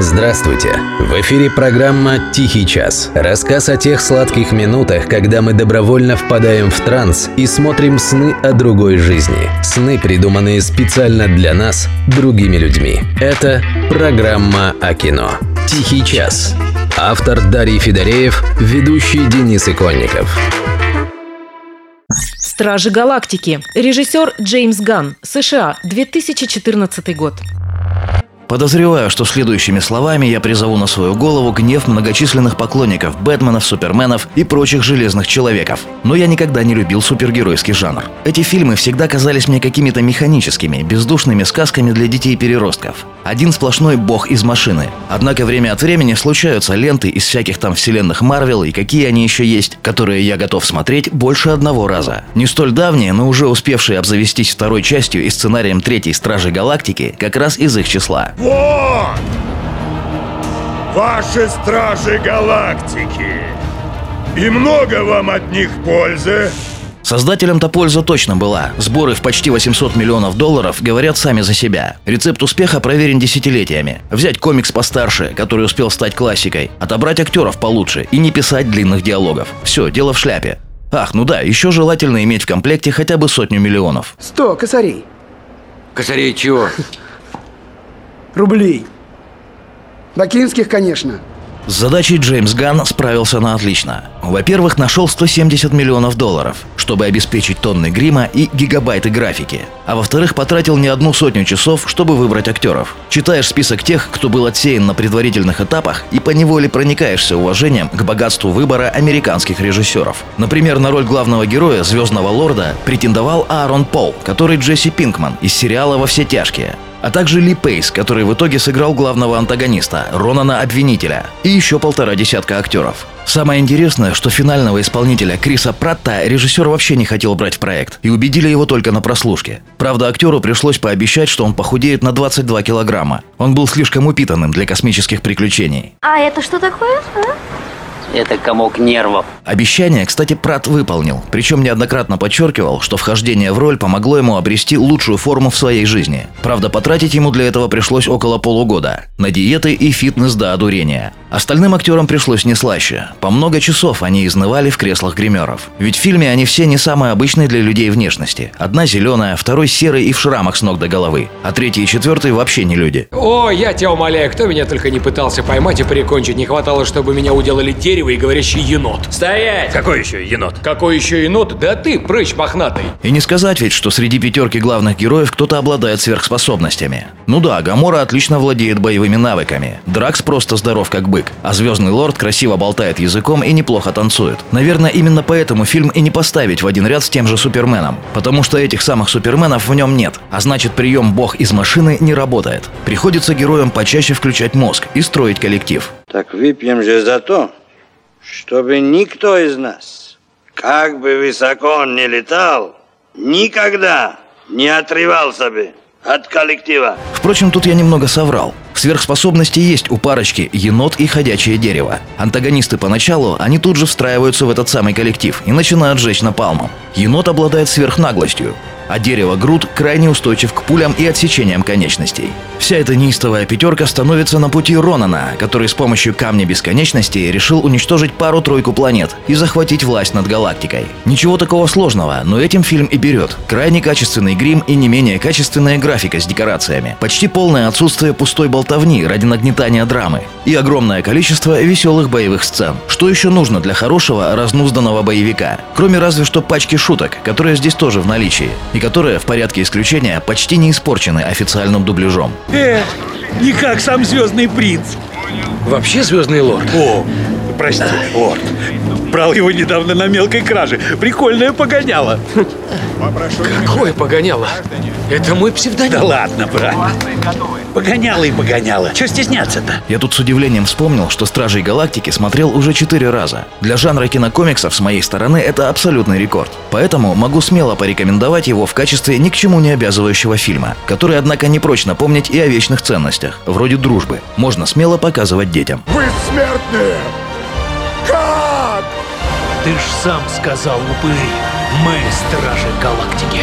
Здравствуйте! В эфире программа «Тихий час». Рассказ о тех сладких минутах, когда мы добровольно впадаем в транс и смотрим сны о другой жизни. Сны, придуманные специально для нас, другими людьми. Это программа о кино. «Тихий час». Автор Дарий Федореев, ведущий Денис Иконников. «Стражи галактики». Режиссер Джеймс Ганн. США. 2014 год. Подозреваю, что следующими словами я призову на свою голову гнев многочисленных поклонников Бэтменов, Суперменов и прочих железных человеков. Но я никогда не любил супергеройский жанр. Эти фильмы всегда казались мне какими-то механическими, бездушными сказками для детей-переростков. Один сплошной бог из машины. Однако время от времени случаются ленты из всяких там вселенных Марвел и какие они еще есть, которые я готов смотреть больше одного раза. Не столь давние, но уже успевшие обзавестись второй частью и сценарием третьей Стражи Галактики как раз из их числа. Вот! Ваши стражи галактики! И много вам от них пользы? Создателям-то польза точно была. Сборы в почти 800 миллионов долларов говорят сами за себя. Рецепт успеха проверен десятилетиями. Взять комикс постарше, который успел стать классикой, отобрать актеров получше и не писать длинных диалогов. Все, дело в шляпе. Ах, ну да, еще желательно иметь в комплекте хотя бы сотню миллионов. Сто косарей. Косарей чего? Рублей. Бакинских, конечно. С задачей Джеймс Ганн справился на отлично. Во-первых, нашел 170 миллионов долларов, чтобы обеспечить тонны грима и гигабайты графики. А во-вторых, потратил не одну сотню часов, чтобы выбрать актеров. Читаешь список тех, кто был отсеян на предварительных этапах, и поневоле проникаешься уважением к богатству выбора американских режиссеров. Например, на роль главного героя «Звездного лорда» претендовал Аарон Пол, который Джесси Пинкман из сериала «Во все тяжкие» а также Ли Пейс, который в итоге сыграл главного антагониста, Ронана Обвинителя, и еще полтора десятка актеров. Самое интересное, что финального исполнителя Криса Пратта режиссер вообще не хотел брать в проект, и убедили его только на прослушке. Правда, актеру пришлось пообещать, что он похудеет на 22 килограмма. Он был слишком упитанным для космических приключений. А это что такое? А? Это комок нервов. Обещание, кстати, Прат выполнил, причем неоднократно подчеркивал, что вхождение в роль помогло ему обрести лучшую форму в своей жизни. Правда, потратить ему для этого пришлось около полугода. На диеты и фитнес до одурения. Остальным актерам пришлось не слаще. По много часов они изнывали в креслах гримеров. Ведь в фильме они все не самые обычные для людей внешности. Одна зеленая, второй серый и в шрамах с ног до головы. А третий и четвертый вообще не люди. О, я тебя умоляю, кто меня только не пытался поймать и прикончить. Не хватало, чтобы меня уделали дерево и говорящий енот. Стоять! Какой еще енот? Какой еще енот? Да ты, прыщ мохнатый. И не сказать ведь, что среди пятерки главных героев кто-то обладает сверхспособностями. Ну да, Гамора отлично владеет боевыми навыками. Дракс просто здоров как бык. А Звездный Лорд красиво болтает языком и неплохо танцует. Наверное, именно поэтому фильм и не поставить в один ряд с тем же Суперменом. Потому что этих самых Суперменов в нем нет. А значит, прием бог из машины не работает. Приходится героям почаще включать мозг и строить коллектив. Так выпьем же за то, чтобы никто из нас, как бы высоко он ни летал, никогда не отрывался бы от коллектива. Впрочем, тут я немного соврал. Сверхспособности есть у парочки енот и ходячее дерево. Антагонисты поначалу, они тут же встраиваются в этот самый коллектив и начинают жечь напалмом. Енот обладает сверхнаглостью а дерево Грут крайне устойчив к пулям и отсечениям конечностей. Вся эта неистовая пятерка становится на пути Ронана, который с помощью Камня Бесконечности решил уничтожить пару-тройку планет и захватить власть над галактикой. Ничего такого сложного, но этим фильм и берет. Крайне качественный грим и не менее качественная графика с декорациями. Почти полное отсутствие пустой болтовни ради нагнетания драмы. И огромное количество веселых боевых сцен. Что еще нужно для хорошего, разнузданного боевика? Кроме разве что пачки шуток, которые здесь тоже в наличии и которые, в порядке исключения, почти не испорчены официальным дубляжом. Э, не как сам Звездный принц. Вообще Звездный лорд. О, прости, лорд. Брал его недавно на мелкой краже. Прикольное погоняло. Какое погоняло? Это мой псевдоним. Да ладно, брат. Погоняло и погоняло. Чего стесняться-то? Я тут с удивлением вспомнил, что «Стражей Галактики» смотрел уже четыре раза. Для жанра кинокомиксов с моей стороны это абсолютный рекорд. Поэтому могу смело порекомендовать его в качестве ни к чему не обязывающего фильма, который, однако, не прочно помнить и о вечных ценностях, вроде дружбы. Можно смело показывать детям. Вы смертные! Ты ж сам сказал, упырь. Мы стражи галактики.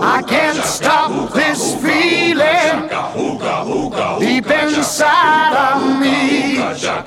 I can't stop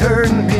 Turn me